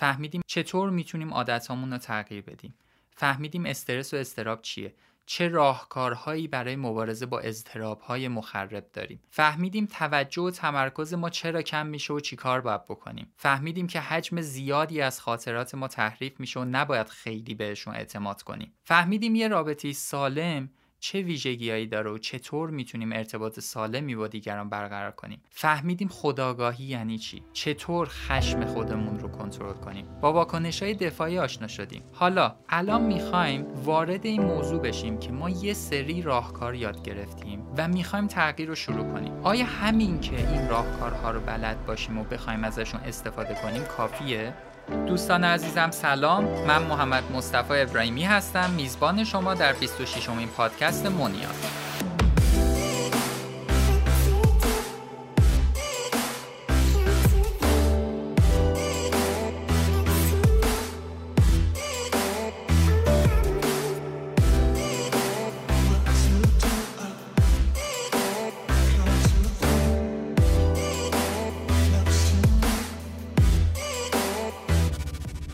فهمیدیم چطور می‌تونیم عادتامون رو تغییر بدیم. فهمیدیم استرس و استراب چیه. چه راهکارهایی برای مبارزه با اضطرابهای مخرب داریم. فهمیدیم توجه و تمرکز ما چرا کم میشه و چیکار باید بکنیم. فهمیدیم که حجم زیادی از خاطرات ما تحریف میشه و نباید خیلی بهشون اعتماد کنیم. فهمیدیم یه رابطه سالم چه ویژگیهایی داره و چطور می‌تونیم ارتباط سالمی با دیگران برقرار کنیم؟ فهمیدیم خداگاهی یعنی چی؟ چطور خشم خودمون رو کنترل کنیم؟ با واکنش های دفاعی آشنا شدیم. حالا الان می‌خوایم وارد این موضوع بشیم که ما یه سری راهکار یاد گرفتیم و می‌خوایم تغییر رو شروع کنیم. آیا همین که این راهکارها رو بلد باشیم و بخوایم ازشون استفاده کنیم کافیه؟ دوستان عزیزم سلام. من محمد مصطفی ابراهیمی هستم. میزبان شما در 26 امین پادکست مونیاز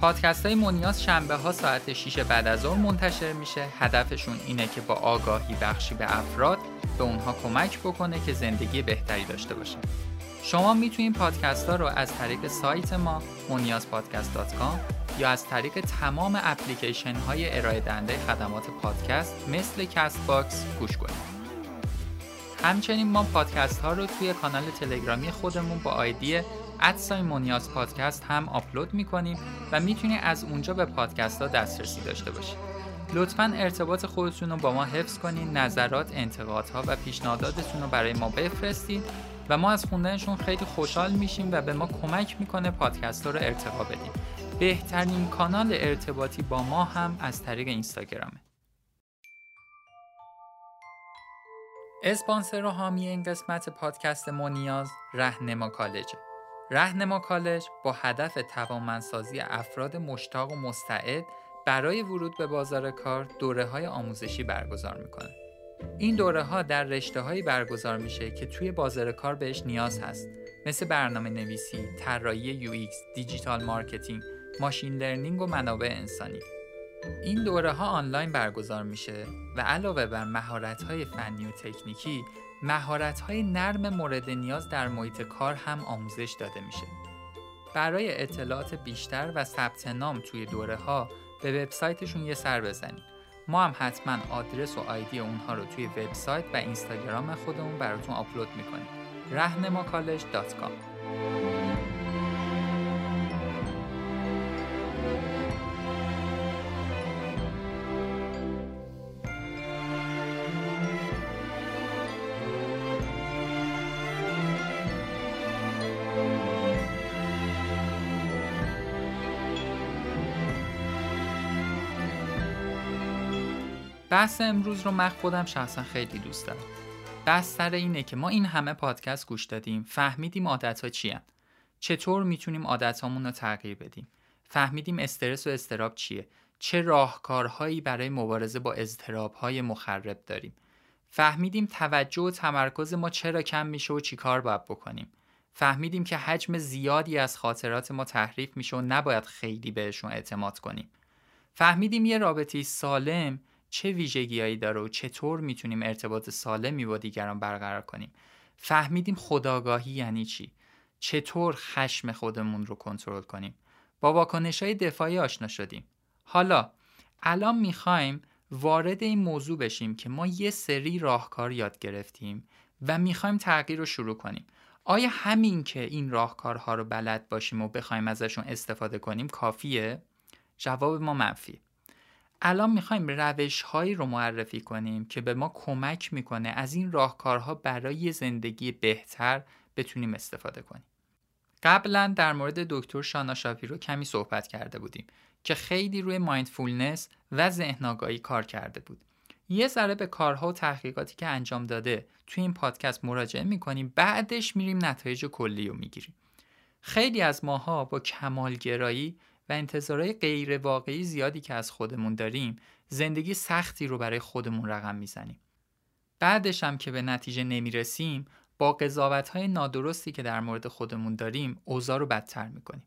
پادکست های مونیاز شنبه ها ساعت 6 بعد از ظهر منتشر میشه. هدفشون اینه که با آگاهی بخشی به افراد به اونها کمک بکنه که زندگی بهتری داشته باشن شما می‌تونید پادکست ها رو از طریق سایت ما moniazpodcast.com یا از طریق تمام اپلیکیشن های ارائه دهنده خدمات پادکست مثل کست‌باکس گوش کنید. همچنین ما پادکست ها رو توی کانال تلگرامی خودمون با آیدی ادسای مونیاز پادکست هم آپلود می‌کنیم و می‌تونید از اونجا به پادکست ها دسترسی داشته باشید لطفا ارتباط خودتون رو با ما حفظ کنید نظرات انتقادها و پیشنهاداتتون رو برای ما بفرستید و ما از خوندنشون خیلی خوشحال میشیم و به ما کمک می‌کنه پادکست ها رو ارتقا بدیم. بهترین کانال ارتباطی با ما هم از طریق اینستاگرامه. اسپانسر و حامی این قسمت پادکست مونیاز رهنما کالجه. رهنما کالج با هدف توانمندسازی افراد مشتاق و مستعد برای ورود به بازار کار دوره های آموزشی برگزار می‌کنه. این دوره ها در رشته هایی برگزار میشه که توی بازار کار بهش نیاز هست مثل برنامه نویسی، طراحی UI، digital marketing، machine learning و منابع انسانی. این دوره ها آنلاین برگزار میشه و علاوه بر مهارت های فنی و تکنیکی مهارت های نرم مورد نیاز در محیط کار هم آموزش داده میشه. برای اطلاعات بیشتر و ثبت نام توی دوره ها به وبسایتشون یه سر بزنید. ما هم حتما آدرس و آیدی اونها رو توی وبسایت و اینستاگرام خودمون براتون آپلود می‌کنیم. رهنماکالج.com بحث امروز رو من خودم شخصا خیلی دوست دارم. بحث سر اینه که ما این همه پادکست گوش دادیم فهمیدیم عادت ها چی چطور می‌تونیم عادت رو تغییر بدیم؟ فهمیدیم استرس و استراب چیه؟ چه راهکارهایی برای مبارزه با اضطرابهای مخرب داریم؟ فهمیدیم توجه و تمرکز ما چرا کم میشه و چیکار باید بکنیم؟ فهمیدیم که حجم زیادی از خاطرات ما تحریف میشه و نباید خیلی بهشون اعتماد کنیم. فهمیدیم یه رابطه سالم چه ویژگیهایی داره و چطور می‌تونیم ارتباط سالمی با دیگران برقرار کنیم؟ فهمیدیم خداگاهی یعنی چی؟ چطور خشم خودمون رو کنترل کنیم؟ با واکنش های دفاعی آشنا شدیم. حالا الان می‌خوایم وارد این موضوع بشیم که ما یه سری راهکار یاد گرفتیم و می‌خوایم تغییر رو شروع کنیم. آیا همین که این راهکارها رو بلد باشیم و بخوایم ازشون استفاده کنیم کافیه؟ جواب ما منفیه. الان می‌خوایم روش هایی رو معرفی کنیم که به ما کمک می‌کنه از این راهکارها برای زندگی بهتر بتونیم استفاده کنیم. قبلا در مورد دکتر شانا رو کمی صحبت کرده بودیم که خیلی روی مایندفولنس و ذهن کار کرده بود. یه ذره به کارها و تحقیقاتی که انجام داده توی این پادکست مراجعه می‌کنیم بعدش میریم نتایج کلی رو می‌گیریم. خیلی از ماها با کمالگرایی و انتظارهای غیر واقعی زیادی که از خودمون داریم زندگی سختی رو برای خودمون رقم می‌زنیم. بعدش هم که به نتیجه نمی‌رسیم با قضاوت های نادرستی که در مورد خودمون داریم اوضاع رو بدتر می‌کنیم.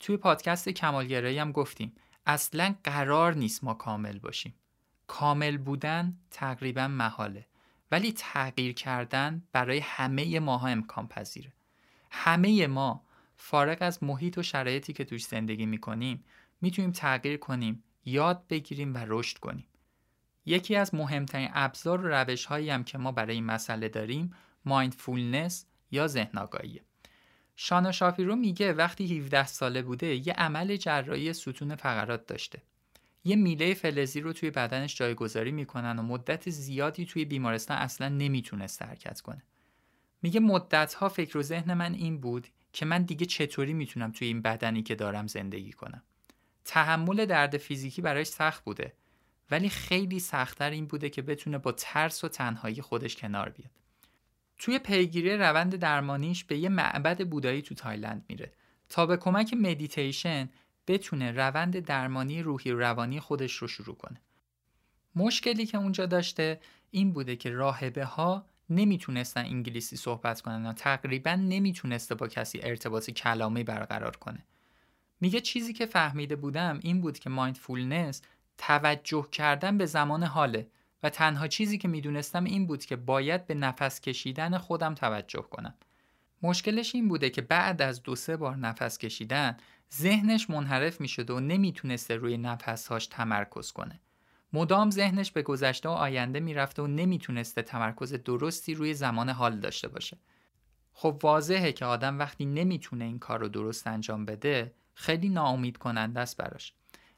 توی پادکست کمالگرایی هم گفتیم اصلا قرار نیست ما کامل باشیم کامل بودن تقریبا محاله ولی تغییر کردن برای همه ماها امکان پذیره همه ما فارغ از محیط و شرایطی که توش زندگی می‌کنیم می‌تونیم تغییر کنیم یاد بگیریم و رشد کنیم. یکی از مهمترین ابزار و روش هایی هم که ما برای این مسئله داریم مایندفولنس یا ذهن آگاهیه شانا شافیرو میگه وقتی 17 ساله بوده یه عمل جراحی ستون فقرات داشته. یه میله فلزی رو توی بدنش جایگذاری می‌کنن و مدت زیادی توی بیمارستان اصلا نمی‌تونست حرکت کنه. میگه مدت ها فکر و ذهن من این بود که من دیگه چطوری می‌تونم توی این بدنی که دارم زندگی کنم تحمل درد فیزیکی برایش سخت بوده ولی خیلی سختتر این بوده که بتونه با ترس و تنهایی خودش کنار بیاد توی پیگیری روند درمانیش به یه معبد بودایی تو تایلند میره تا به کمک مدیتیشن بتونه روند درمانی روحی و روانی خودش رو شروع کنه. مشکلی که اونجا داشته این بوده که راهبه ها نمی‌تونستن انگلیسی صحبت کنن و تقریبا نمی‌تونسته با کسی ارتباط کلامی برقرار کنه. میگه چیزی که فهمیده بودم این بود که مایندفولنس توجه کردن به زمان حاله و تنها چیزی که می‌دونستم این بود که باید به نفس کشیدن خودم توجه کنم. مشکلش این بوده که بعد از دو سه بار نفس کشیدن ذهنش منحرف می شده و نمی‌تونسته روی نفسهاش تمرکز کنه. مدام ذهنش به گذشته و آینده می‌رفته و نمی‌تونسته تمرکز درستی روی زمان حال داشته باشه. خب واضحه که آدم وقتی نمی‌تونه این کار رو درست انجام بده خیلی ناامید کننده است براش.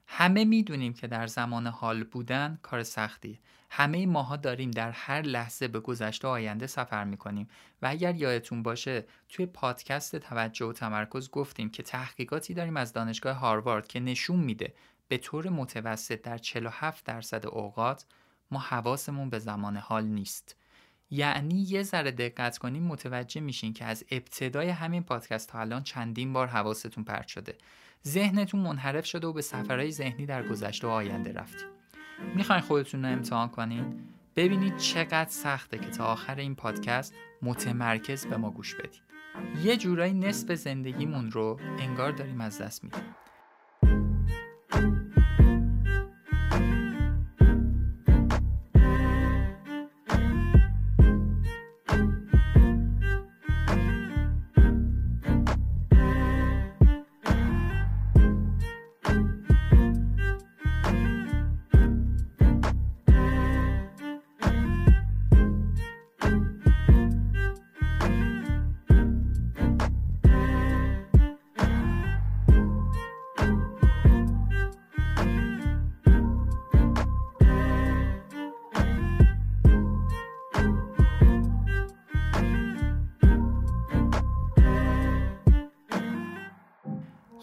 همه می‌دونیم که در زمان حال بودن کار سختیه همه ماها داریم در هر لحظه به گذشته و آینده سفر می‌کنیم و اگر یادتون باشه توی پادکست توجه و تمرکز گفتیم که تحقیقاتی داریم از دانشگاه هاروارد که نشون میده به طور متوسط در 47 درصد اوقات ما حواسمون به زمان حال نیست. یعنی یه ذره دقت کنیم متوجه میشین که از ابتدای همین پادکست تا الان چندین بار حواستون پرت شده. ذهنتون منحرف شده و به سفرهای ذهنی در گذشته و آینده رفتید می‌خواین خودتون رو امتحان کنین؟ ببینید چقدر سخته که تا آخر این پادکست متمرکز به ما گوش بدید یه جورایی نصف زندگیمون رو انگار داریم از دست میدیم.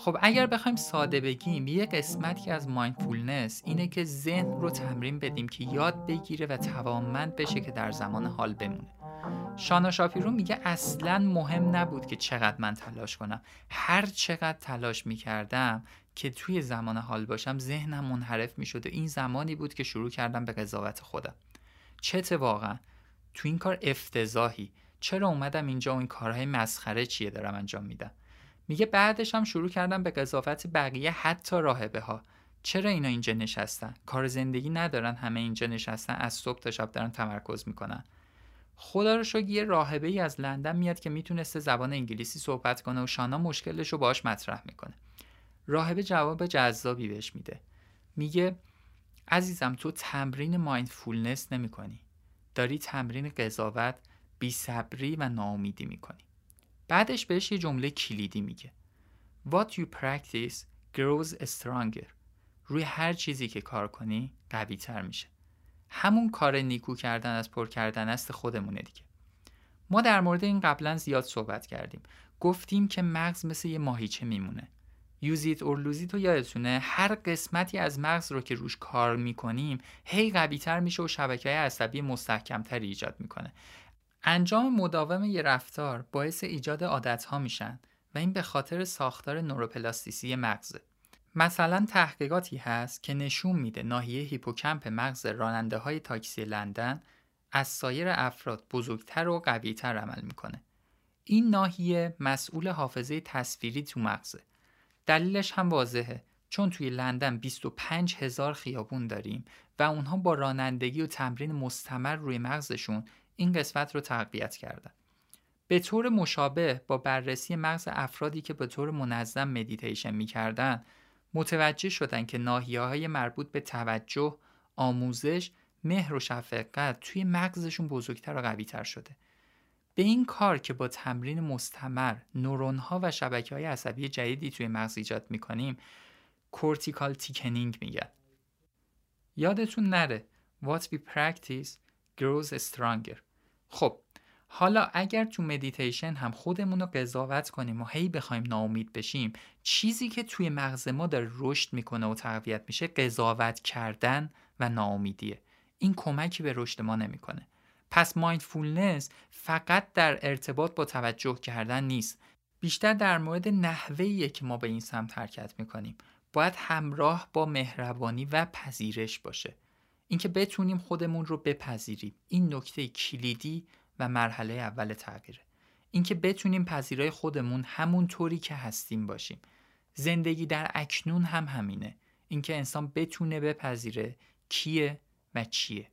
خب اگر بخوایم ساده بگیم یه قسمتی از مایندفولنس اینه که ذهن رو تمرین بدیم که یاد بگیره و توانمند بشه که در زمان حال بمونه. شانا شاپیرو میگه اصلا مهم نبود که چقدر من تلاش کنم. هر چقدر تلاش می‌کردم که توی زمان حال باشم ذهنم منحرف می‌شد و این زمانی بود که شروع کردم به قضاوت خودم. چه واقعا؟ تو این کار افتضاحی. چرا اومدم اینجا؟ و این کارهای مسخره چیه دارم انجام میدم؟ میگه بعدش هم شروع کردم به قضاوت بقیه حتی راهبه ها چرا اینا اینجا نشستن؟ کار زندگی ندارن همه اینجا نشستن از صبح تا شب دارن تمرکز می‌کنن. خدا رو شکر یه راهبه ای از لندن میاد که می‌تونسته زبان انگلیسی صحبت کنه و شانا مشکلش رو باش مطرح می‌کنه. راهبه جواب جذابی بهش میده. میگه عزیزم تو تمرین مایندفولنس نمی‌کنی. داری تمرین قضاوت بیصبری و ناامیدی می‌کنی. بعدش بهش یه جمله کلیدی میگه. What you practice grows stronger. روی هر چیزی که کار کنی قوی تر میشه. همون کار نیکو کردن از پر کردن است خودمونه دیگه. ما در مورد این قبلا زیاد صحبت کردیم. گفتیم که مغز مثل یه ماهیچه میمونه. یوزیت اور لوزیت رو یادتونه هر قسمتی از مغز رو که روش کار می‌کنیم هی قوی تر میشه و شبکه عصبی مستحکمتری ایجاد می‌کنه. انجام مداوم یه رفتار باعث ایجاد عادتها میشن و این به خاطر ساختار نوروپلاستیسی مغزه. مثلا تحقیقاتی هست که نشون میده ناحیه هیپوکمپ مغز راننده های تاکسی لندن از سایر افراد بزرگتر و قویتر عمل می‌کنه. این ناحیه مسئول حافظه تصویری تو مغزه. دلیلش هم واضحه چون توی لندن 25 هزار خیابون داریم و اونها با رانندگی و تمرین مستمر روی مغزشون این قسمت رو تقویت کردن. به طور مشابه با بررسی مغز افرادی که به طور منظم مدیتیشن می‌کردن متوجه شدن که ناحیه های مربوط به توجه، آموزش، مهر و شفقت توی مغزشون بزرگتر و قویتر شده. به این کار که با تمرین مستمر نورون ها و شبکه های عصبی جدیدی توی مغز ایجاد می‌کنیم cortical thickening میگن. یادتون نره What we practice grows stronger. خب حالا اگر تو مدیتیشن هم خودمون رو قضاوت کنیم و هی بخوایم ناامید بشیم چیزی که توی مغز ما داره رشد می‌کنه و تقویت میشه قضاوت کردن و ناامیدیه. این کمکی به رشد ما نمی‌کنه. پس mindfulness فقط در ارتباط با توجه کردن نیست. بیشتر در مورد نحوهیه که ما به این سمت حرکت می‌کنیم. باید همراه با مهربانی و پذیرش باشه. اینکه بتونیم خودمون رو بپذیریم. این نکته کلیدی و مرحله اول تغییره. اینکه بتونیم پذیرای خودمون همون طوری که هستیم باشیم. زندگی در اکنون هم همینه. اینکه انسان بتونه بپذیره کیه و چیه.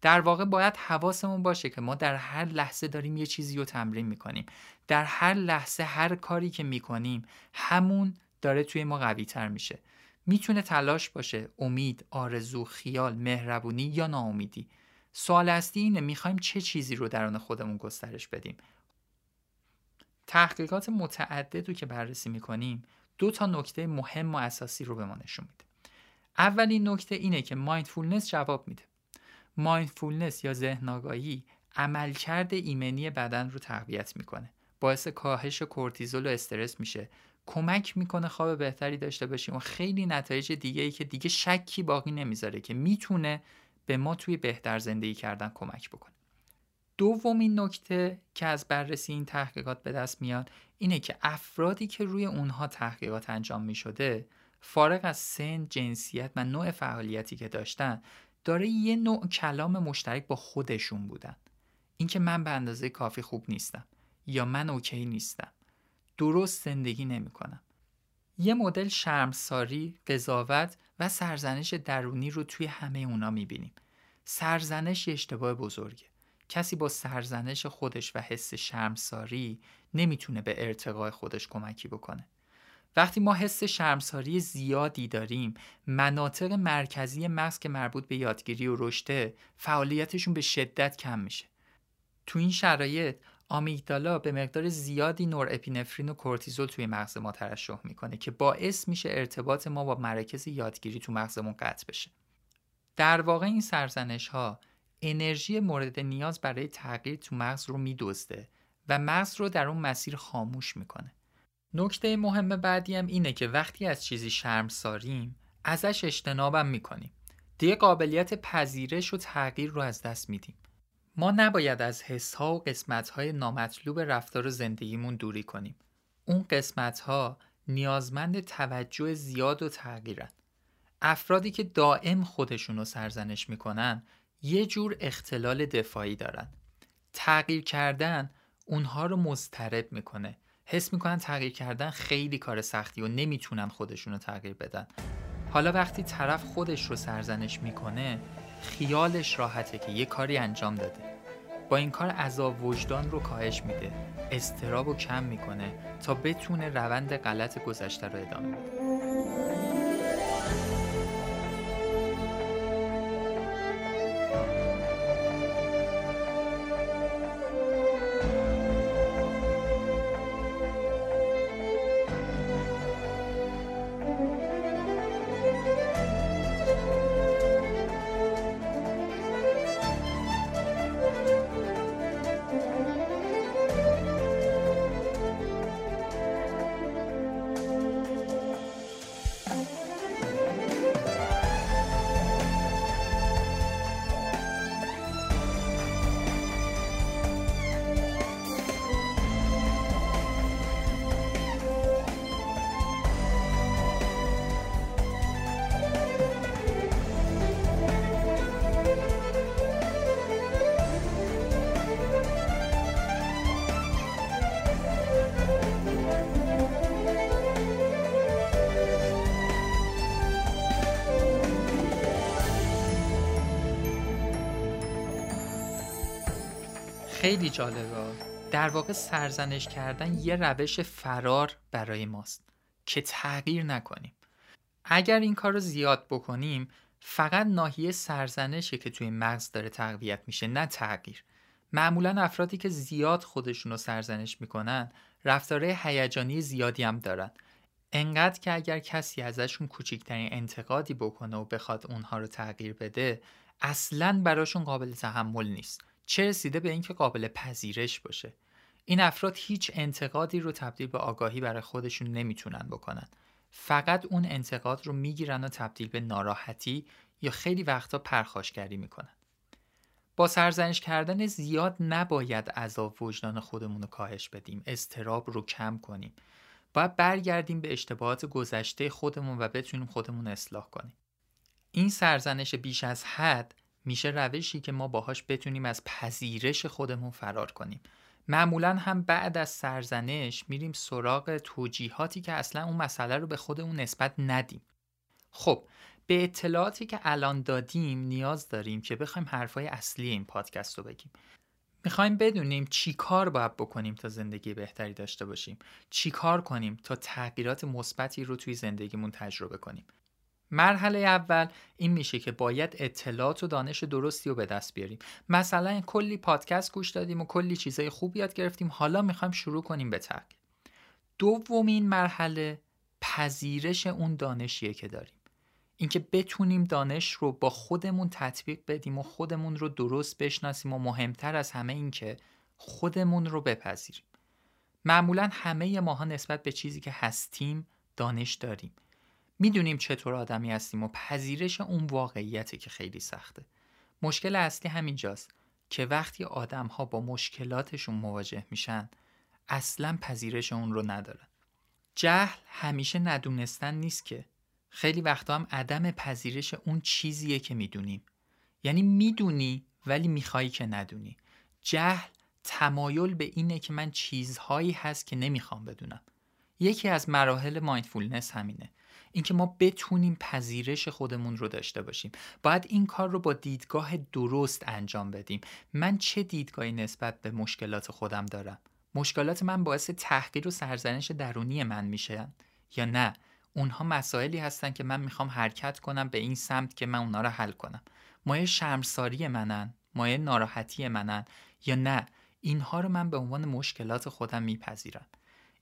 در واقع باید حواسمون باشه که ما در هر لحظه داریم یه چیزی رو تمرین می‌کنیم. در هر لحظه هر کاری که می‌کنیم همون داره توی ما قوی تر میشه. می‌تونه تلاش باشه امید آرزو خیال مهربونی یا ناامیدی. سوال اصلی اینه می‌خوایم چه چیزی رو درون خودمون گسترش بدیم؟ تحقیقات متعدد رو که بررسی می‌کنیم دو تا نکته مهم و اساسی رو به ما نشون میده. اولین نکته اینه که mindfulness جواب میده. mindfulness یا ذهن آگاهی عملکرد ایمنی بدن رو تقویت می‌کنه. باعث کاهش کورتیزول و استرس میشه. کمک می‌کنه خواب بهتری داشته باشیم و خیلی نتایج دیگه ای که دیگه شکی باقی نمی‌ذاره که می‌تونه به ما توی بهتر زندگی کردن کمک بکنه. دومین نکته که از بررسی این تحقیقات به دست میاد اینه که افرادی که روی اونها تحقیقات انجام می شده فارغ از سن، جنسیت و نوع فعالیتی که داشتن داره یه نوع کلام مشترک با خودشون بودن. اینکه من به اندازه کافی خوب نیستم یا من اوکی نیستم. درست زندگی نمی‌کنم یه مدل شرمساری، قضاوت و سرزنش درونی رو توی همه اونا می‌بینیم. سرزنش یه اشتباه بزرگه. کسی با سرزنش خودش و حس شرمساری نمی‌تونه به ارتقای خودش کمکی بکنه. وقتی ما حس شرمساری زیادی داریم مناطق مرکزی مغز که مربوط به یادگیری و رشته فعالیتشون به شدت کم میشه تو این شرایط آمیگدالا به مقدار زیادی نور اپینفرین و کورتیزول توی مغز ما ترشح می‌کنه که باعث میشه ارتباط ما با مراکز یادگیری تو مغزمون قطع بشه. در واقع این سرزنش ها انرژی مورد نیاز برای تغییر تو مغز رو میدزده و مغز رو در اون مسیر خاموش می‌کنه. نکته مهم بعدی هم اینه که وقتی از چیزی شرم ساریم ازش اجتنابم می‌کنیم. دیگه قابلیت پذیرش و تغییر رو از دست میدیم. ما نباید از حسها و قسمتهای نامطلوب رفتار زندگیمون دوری کنیم. اون قسمتها نیازمند توجه زیاد و تغییرن. افرادی که دائم خودشون رو سرزنش می‌کنن یه جور اختلال دفاعی دارن. تغییر کردن اونها رو مضطرب می‌کنه. حس می‌کنن تغییر کردن خیلی کار سختی و نمی‌تونن خودشون رو تغییر بدن. حالا وقتی طرف خودش رو سرزنش می‌کنه خیالش راحته که یه کاری انجام داده. با این کار عذاب وجدان رو کاهش میده. استراب رو کم می‌کنه تا بتونه روند غلط گذشته رو ادامه بده. خیلی جالبه. در واقع سرزنش کردن یه روش فرار برای ماست که تغییر نکنیم. اگر این کار رو زیاد بکنیم فقط ناحیه سرزنشه که توی مغز داره تقویت میشه نه تغییر. معمولا افرادی که زیاد خودشون رو سرزنش می‌کنن رفتاره هیجانی زیادی هم دارن. انقدر که اگر کسی ازشون کوچکترین انتقادی بکنه و بخواد اونها رو تغییر بده اصلا براشون قابل تحمل نیست. چه رسیده به اینکه قابل پذیرش باشه. این افراد هیچ انتقادی رو تبدیل به آگاهی برای خودشون نمی‌تونن بکنن. فقط اون انتقاد رو می‌گیرن و تبدیل به ناراحتی یا خیلی وقتا پرخاشگری می‌کنن. با سرزنش کردن زیاد نباید عذاب وجدان خودمون رو کاهش بدیم. استراب رو کم کنیم. باید برگردیم به اشتباهات گذشته خودمون و بتونیم خودمون اصلاح کنیم. این سرزنش بیش از حد میشه روشی که ما باهاش بتونیم از پذیرش خودمون فرار کنیم. معمولا هم بعد از سرزنش میریم سراغ توجیهاتی که اصلا اون مسئله رو به خودمون نسبت ندیم. خب به اطلاعاتی که الان دادیم نیاز داریم که بخوایم حرفای اصلی این پادکست رو بگیم. می‌خوایم بدونیم چی کار باید بکنیم تا زندگی بهتری داشته باشیم. چی کار کنیم تا تغییرات مثبتی رو توی زندگیمون تجربه کنیم. مرحله اول این میشه که باید اطلاعات و دانش درستی رو به دست بیاریم. مثلا کلی پادکست گوش دادیم و کلی چیزای خوب یاد گرفتیم. حالا می‌خوایم شروع کنیم به تغییر دومین مرحله پذیرش اون دانشیه که داریم. اینکه بتونیم دانش رو با خودمون تطبیق بدیم و خودمون رو درست بشناسیم و مهمتر از همه این که خودمون رو بپذیریم. معمولا همه ماها نسبت به چیزی که هستیم دانش داریم. می‌دونیم چطور آدمی هستیم و پذیرش اون واقعیته که خیلی سخته. مشکل اصلی همینجاست که وقتی آدم ها با مشکلاتشون مواجه میشن اصلا پذیرش اون رو ندارن. جهل همیشه ندونستن نیست که. خیلی وقتا هم عدم پذیرش اون چیزیه که می‌دونیم. یعنی می‌دونی ولی میخوایی که ندونی. جهل تمایل به اینه که من چیزهایی هست که نمی‌خوام بدونم. یکی از مراحل مایندفولنس همینه. اینکه ما بتونیم پذیرش خودمون رو داشته باشیم. باید این کار رو با دیدگاه درست انجام بدیم. من چه دیدگاهی نسبت به مشکلات خودم دارم؟ مشکلات من باعث تحقیر و سرزنش درونی من میشن یا نه؟ اونها مسائلی هستن که من می‌خوام حرکت کنم به این سمت که من اونها رو حل کنم. مایه شرمساری منن. مایه ناراحتی منن. یا نه؟ اینها رو من به عنوان مشکلات خودم میپذیرم.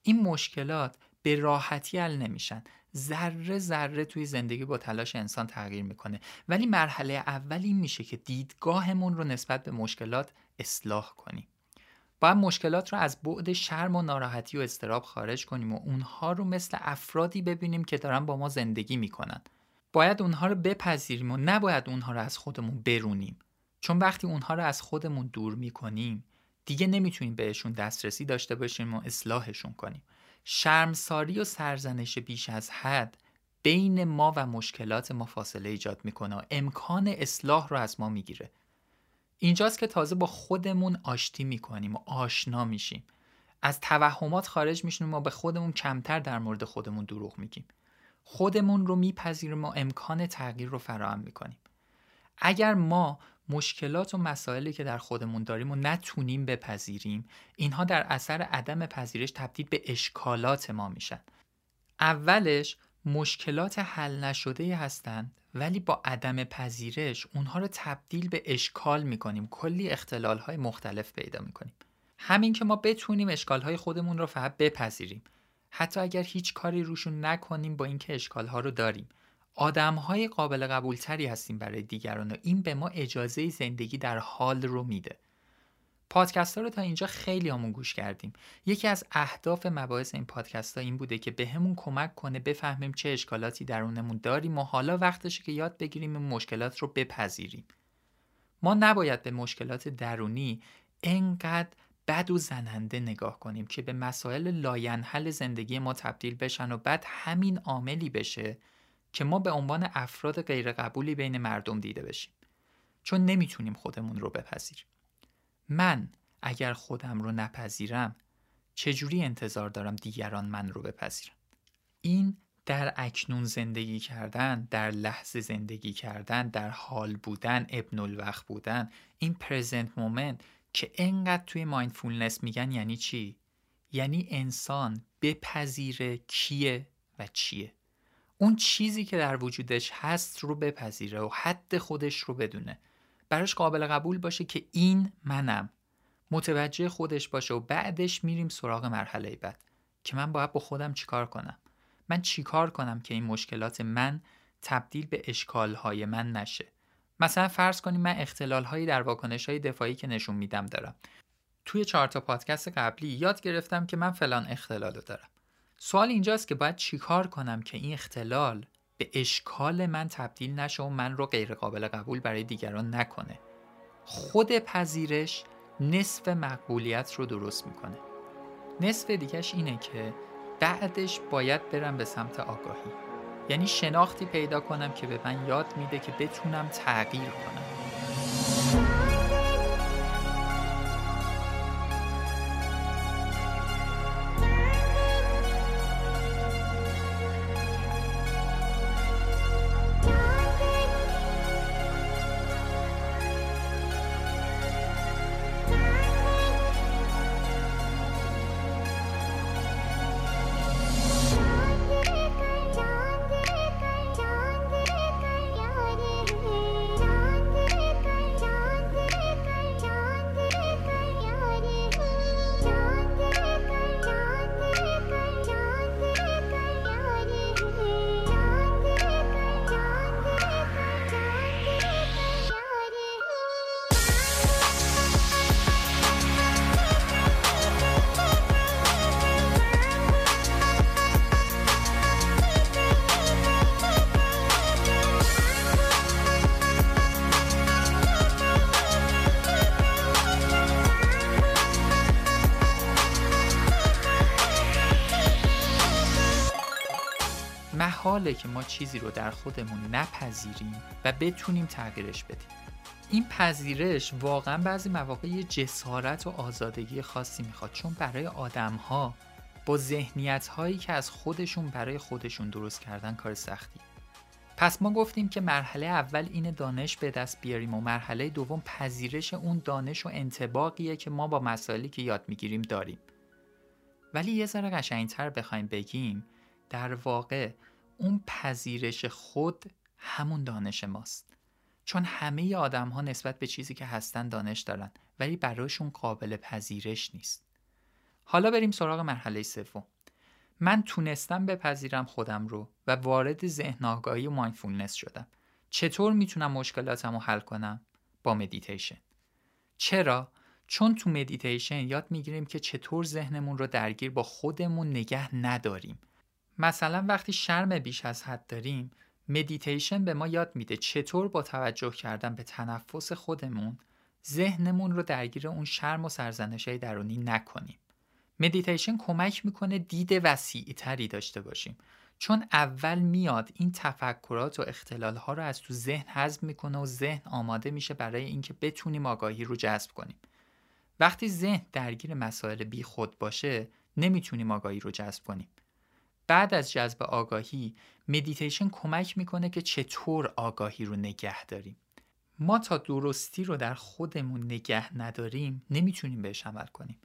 این مشکلات به راحتی حل نمیشن. ذره ذره توی زندگی با تلاش انسان تغییر می‌کنه. ولی مرحله اول این میشه که دیدگاهمون رو نسبت به مشکلات اصلاح کنیم. باید مشکلات رو از بعد شرم و ناراحتی و استراب خارج کنیم و اونها رو مثل افرادی ببینیم که دارن با ما زندگی می‌کنن. باید اونها رو بپذیریم و نباید اونها رو از خودمون برونیم. چون وقتی اونها رو از خودمون دور می‌کنیم دیگه نمی‌تونیم بهشون دسترسی داشته باشیم و اصلاحشون کنیم. شرمساری و سرزنش بیش از حد بین ما و مشکلات ما فاصله ایجاد می‌کنه و امکان اصلاح رو از ما می‌گیره. اینجاست که تازه با خودمون آشتی می‌کنیم و آشنا میشیم. از توهمات خارج میشیم و به خودمون کمتر در مورد خودمون دروغ میگیم. خودمون رو میپذیریم و امکان تغییر رو فراهم می‌کنیم. اگر ما مشکلات و مسائلی که در خودمون داریم و نتونیم بپذیریم اینها در اثر عدم پذیرش تبدیل به اشکالات ما میشن. اولش مشکلات حل نشده هستند ولی با عدم پذیرش اونها رو تبدیل به اشکال می‌کنیم. کلی اختلال های مختلف پیدا می‌کنیم. همین که ما بتونیم اشکال های خودمون رو فقط بپذیریم. حتی اگر هیچ کاری روشون نکنیم با اینکه اشکال ها رو داریم. آدم های قابل قبول تری هستیم برای دیگران و این به ما اجازه زندگی در حال رو میده. پادکست ها رو تا اینجا خیلی‌هامون گوش کردیم. یکی از اهداف مباحث این پادکست ها این بوده که بهمون کمک کنه بفهمیم چه اشکالاتی درونمون داریم و حالا وقتشه که یاد بگیریم این مشکلات رو بپذیریم. ما نباید به مشکلات درونی انقدر بد و زننده نگاه کنیم که به مسائل لاینحل زندگی ما تبدیل بشن و بعد همین عاملی بشه که ما به عنوان افراد غیرقبولی بین مردم دیده بشیم. چون نمی‌تونیم خودمون رو بپذیریم من اگر خودم رو نپذیرم چجوری انتظار دارم دیگران من رو بپذیرن؟ این در اکنون زندگی کردن در لحظه زندگی کردن در حال بودن ابن الوقت بودن این present moment که انقدر توی mindfulness میگن یعنی چی؟ یعنی انسان بپذیره کیه و چیه؟ اون چیزی که در وجودش هست رو بپذیره و حد خودش رو بدونه. براش قابل قبول باشه که این منم. متوجه خودش باشه و بعدش میریم سراغ مرحله بعد که من باید با خودم چیکار کنم. من چیکار کنم که این مشکلات من تبدیل به اشکالهای من نشه؟ مثلا فرض کنیم من اختلالهایی در واکنش های دفاعی که نشون میدم دارم. توی چهار تا پادکست قبلی یاد گرفتم که من فلان اختلال دارم. سوال اینجاست که باید چیکار کنم که این اختلال به اشکال من تبدیل نشه و من رو غیر قابل قبول برای دیگران نکنه. خود پذیرش نصف مقبولیت رو درست می‌کنه. نصف دیگهش اینه که بعدش باید برم به سمت آگاهی. یعنی شناختی پیدا کنم که به من یاد میده که بتونم تغییر کنم. محاله که ما چیزی رو در خودمون نپذیریم و بتونیم تغییرش بدیم. این پذیرش واقعا بعضی مواقع یه جسارت و آزادگی خاصی می‌خواد چون برای آدم ها با ذهنیت هایی که از خودشون برای خودشون درست کردن کار سختی. پس ما گفتیم که مرحله اول این دانش به دست بیاریم و مرحله دوم پذیرش اون دانش و انتباقیه که ما با مسائلی که یاد می‌گیریم داریم. ولی یه ذره قشنگتر بخوایم بگیم در واقع اون پذیرش خود همون دانش ماست. چون همه آدم ها نسبت به چیزی که هستن دانش دارن ولی براشون قابل پذیرش نیست. حالا بریم سراغ مرحله سوم. من تونستم بپذیرم خودم رو و وارد ذهن آگاهی mindfulness شدم. چطور می‌تونم مشکلاتم رو حل کنم؟ با مدیتیشن چرا؟ چون تو مدیتیشن یاد می‌گیریم که چطور ذهنمون رو درگیر با خودمون نگه نداریم. مثلا وقتی شرم بیش از حد داریم مدیتیشن به ما یاد میده چطور با توجه کردن به تنفس خودمون ذهنمون رو درگیر اون شرم و سرزنش های درونی نکنیم. مدیتیشن کمک می‌کنه دید وسیع تری داشته باشیم. چون اول میاد این تفکرات و اختلال ها رو از تو ذهن حذف می‌کنه و ذهن آماده میشه برای اینکه بتونیم آگاهی رو جذب کنیم. وقتی ذهن درگیر مسائل بی خود باشه نمی‌تونیم آگاهی رو جذب کنیم. بعد از جذب آگاهی مدیتیشن کمک می‌کنه که چطور آگاهی رو نگه داریم. ما تا درستی رو در خودمون نگه نداریم نمی‌تونیم بهش عمل کنیم.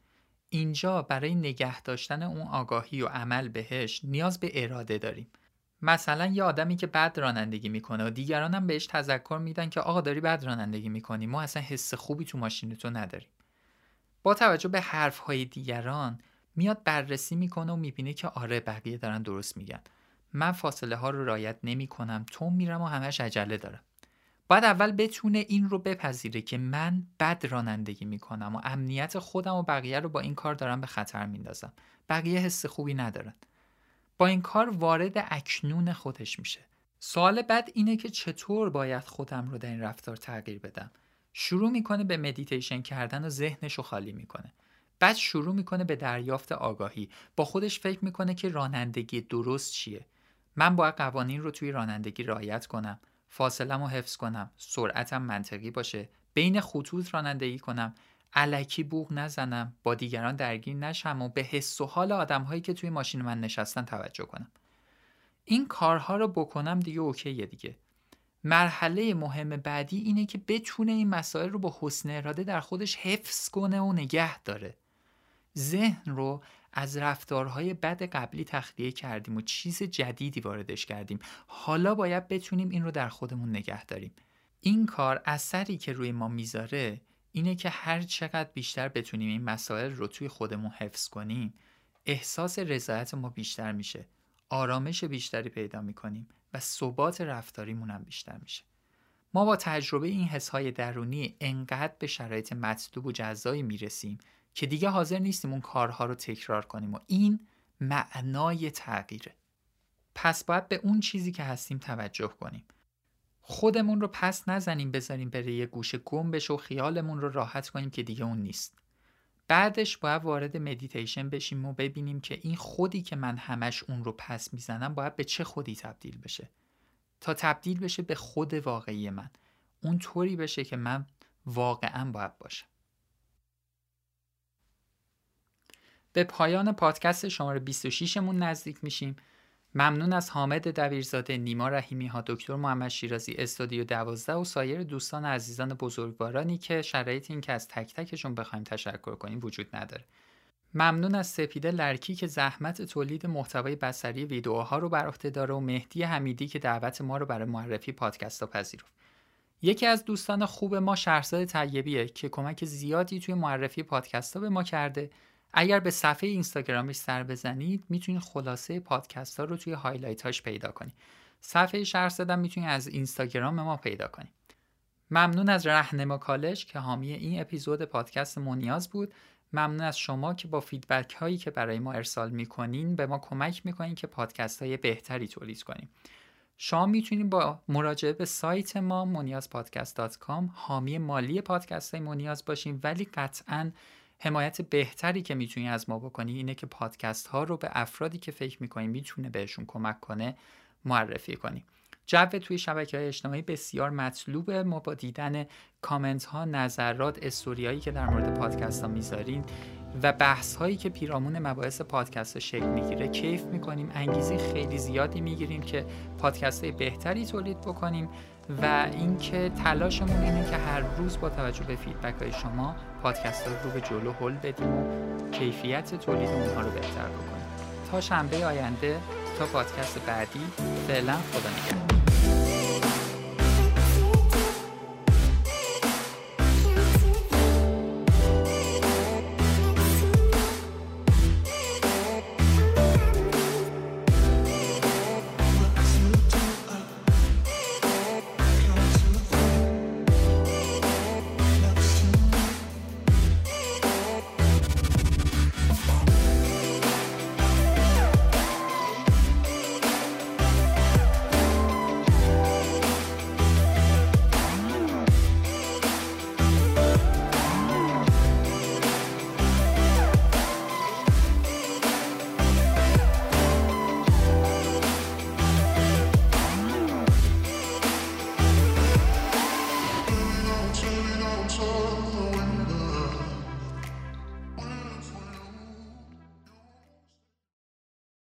اینجا برای نگه داشتن اون آگاهی و عمل بهش نیاز به اراده داریم. مثلا یه آدمی که بد رانندگی می‌کنه و هم بهش تذکر میدن که آقا داری بد رانندگی می‌کنی ما اصلا حس خوبی تو ماشین تو نداریم. با توجه به حرفهای دیگران میاد بررسی می‌کنه و می‌بینه که آره بقیه دارن درست میگن. من فاصله ها رو رایت نمی کنم تو میرم و همش عجله دارم. باید اول بتونه این رو بپذیره که من بد رانندگی می‌کنم و امنیت خودم و بقیه رو با این کار دارم به خطر میندازم. بقیه حس خوبی ندارن. با این کار وارد اکنون خودش میشه. سوال بعد اینه که چطور باید خودم رو در این رفتار تغییر بدم؟ شروع می‌کنه به مدیتیشن کردن و ذهنش رو خالی می‌کنه. بعد شروع می‌کنه به دریافت آگاهی. با خودش فکر می‌کنه که رانندگی درست چیه. من باید قوانین رو توی رانندگی رعایت کنم. فاصلم رو حفظ کنم. سرعتم منطقی باشه. بین خطوط رانندگی کنم. علکی بوغ نزنم. با دیگران درگیر نشم و به حس و حال آدم هایی که توی ماشین من نشستن توجه کنم. این کارها رو بکنم دیگه اوکیه دیگه. مرحله مهم بعدی اینه که بتونه این مسائل رو با حسن اراده در خودش حفظ کنه و نگه داره. ذهن رو از رفتارهای بد قبلی تخلیه کردیم و چیز جدیدی واردش کردیم. حالا باید بتونیم این رو در خودمون نگه داریم. این کار اثری که روی ما می‌ذاره اینه که هر چقدر بیشتر بتونیم این مسائل رو توی خودمون حفظ کنیم احساس رضایت ما بیشتر میشه آرامش بیشتری پیدا می‌کنیم و ثبات رفتاریمون هم بیشتر میشه. ما با تجربه این حسهای درونی انقدر به شرایط مطلوب و جزایی می‌رسیم که دیگه حاضر نیستیم اون کارها رو تکرار کنیم و این معنای تغییره. پس باید به اون چیزی که هستیم توجه کنیم. خودمون رو پس نزنیم بذاریم بره یه گوشه گم بشه و خیالمون رو راحت کنیم که دیگه اون نیست. بعدش باید وارد مدیتیشن بشیم و ببینیم که این خودی که من همش اون رو پس می‌زنم باید به چه خودی تبدیل بشه. تا تبدیل بشه به خود واقعی من. اون طوری بشه که من واقعا باید باشم. به پایان پادکست شماره 26 مون نزدیک میشیم ممنون از حامد دبیرزاده، نیما رحیمی ها، دکتر محمد شیرازی، استودیو دوازده و سایر دوستان عزیزان بزرگوارانی که شرایط این که از تک تکشون بخوایم تشکر کنیم وجود نداره. ممنون از سپیده لرکی که زحمت تولید محتوای بصری ویدیوها رو بر عهده داره و مهدی حمیدی که دعوت ما رو برای معرفی پادکست ها پذیرفت. یکی از دوستان خوب ما شهرزاد طیبیه که کمک زیادی توی معرفی پادکست ها به ما کرده اگر به صفحه اینستاگرامش سر بزنید می‌تونید خلاصه پادکست ها رو توی highlight هاش پیدا کنید. صفحه شهرزاد رو می‌تونید از اینستاگرام ما پیدا کنید. ممنون از رهنما کالج که حامی این اپیزود پادکست مونیاز بود. ممنون از شما که با feedback هایی که برای ما ارسال می‌کنین به ما کمک می‌کنین که پادکست های بهتری تولید کنیم. شما می‌تونید با مراجعه به سایت ما مونیازپادکست.com حامی مالی پادکست های مونیاز باشیم ولی قطعاً حمایت بهتری که می‌تونی از ما بکنی اینه که پادکست ها رو به افرادی که فکر می‌کنی می‌تونه بهشون کمک کنه معرفی کنی. جو توی شبکه های اجتماعی بسیار مطلوبه. ما با دیدن کامنت ها نظرات استوریایی که در مورد پادکست ها می‌ذارین و بحث هایی که پیرامون مباحث پادکست ها شکل می‌گیره کیف می‌کنیم. انگیزه خیلی زیادی می‌گیریم که پادکست های بهتری تولید بکنیم و اینکه تلاشمون اینه که هر روز با توجه به فیدبک های شما پادکست رو به جلو هل بدیم کیفیت تولید اونها رو بهتر بکنیم. تا شنبه آینده تا پادکست بعدی فعلا خدا نگهدار.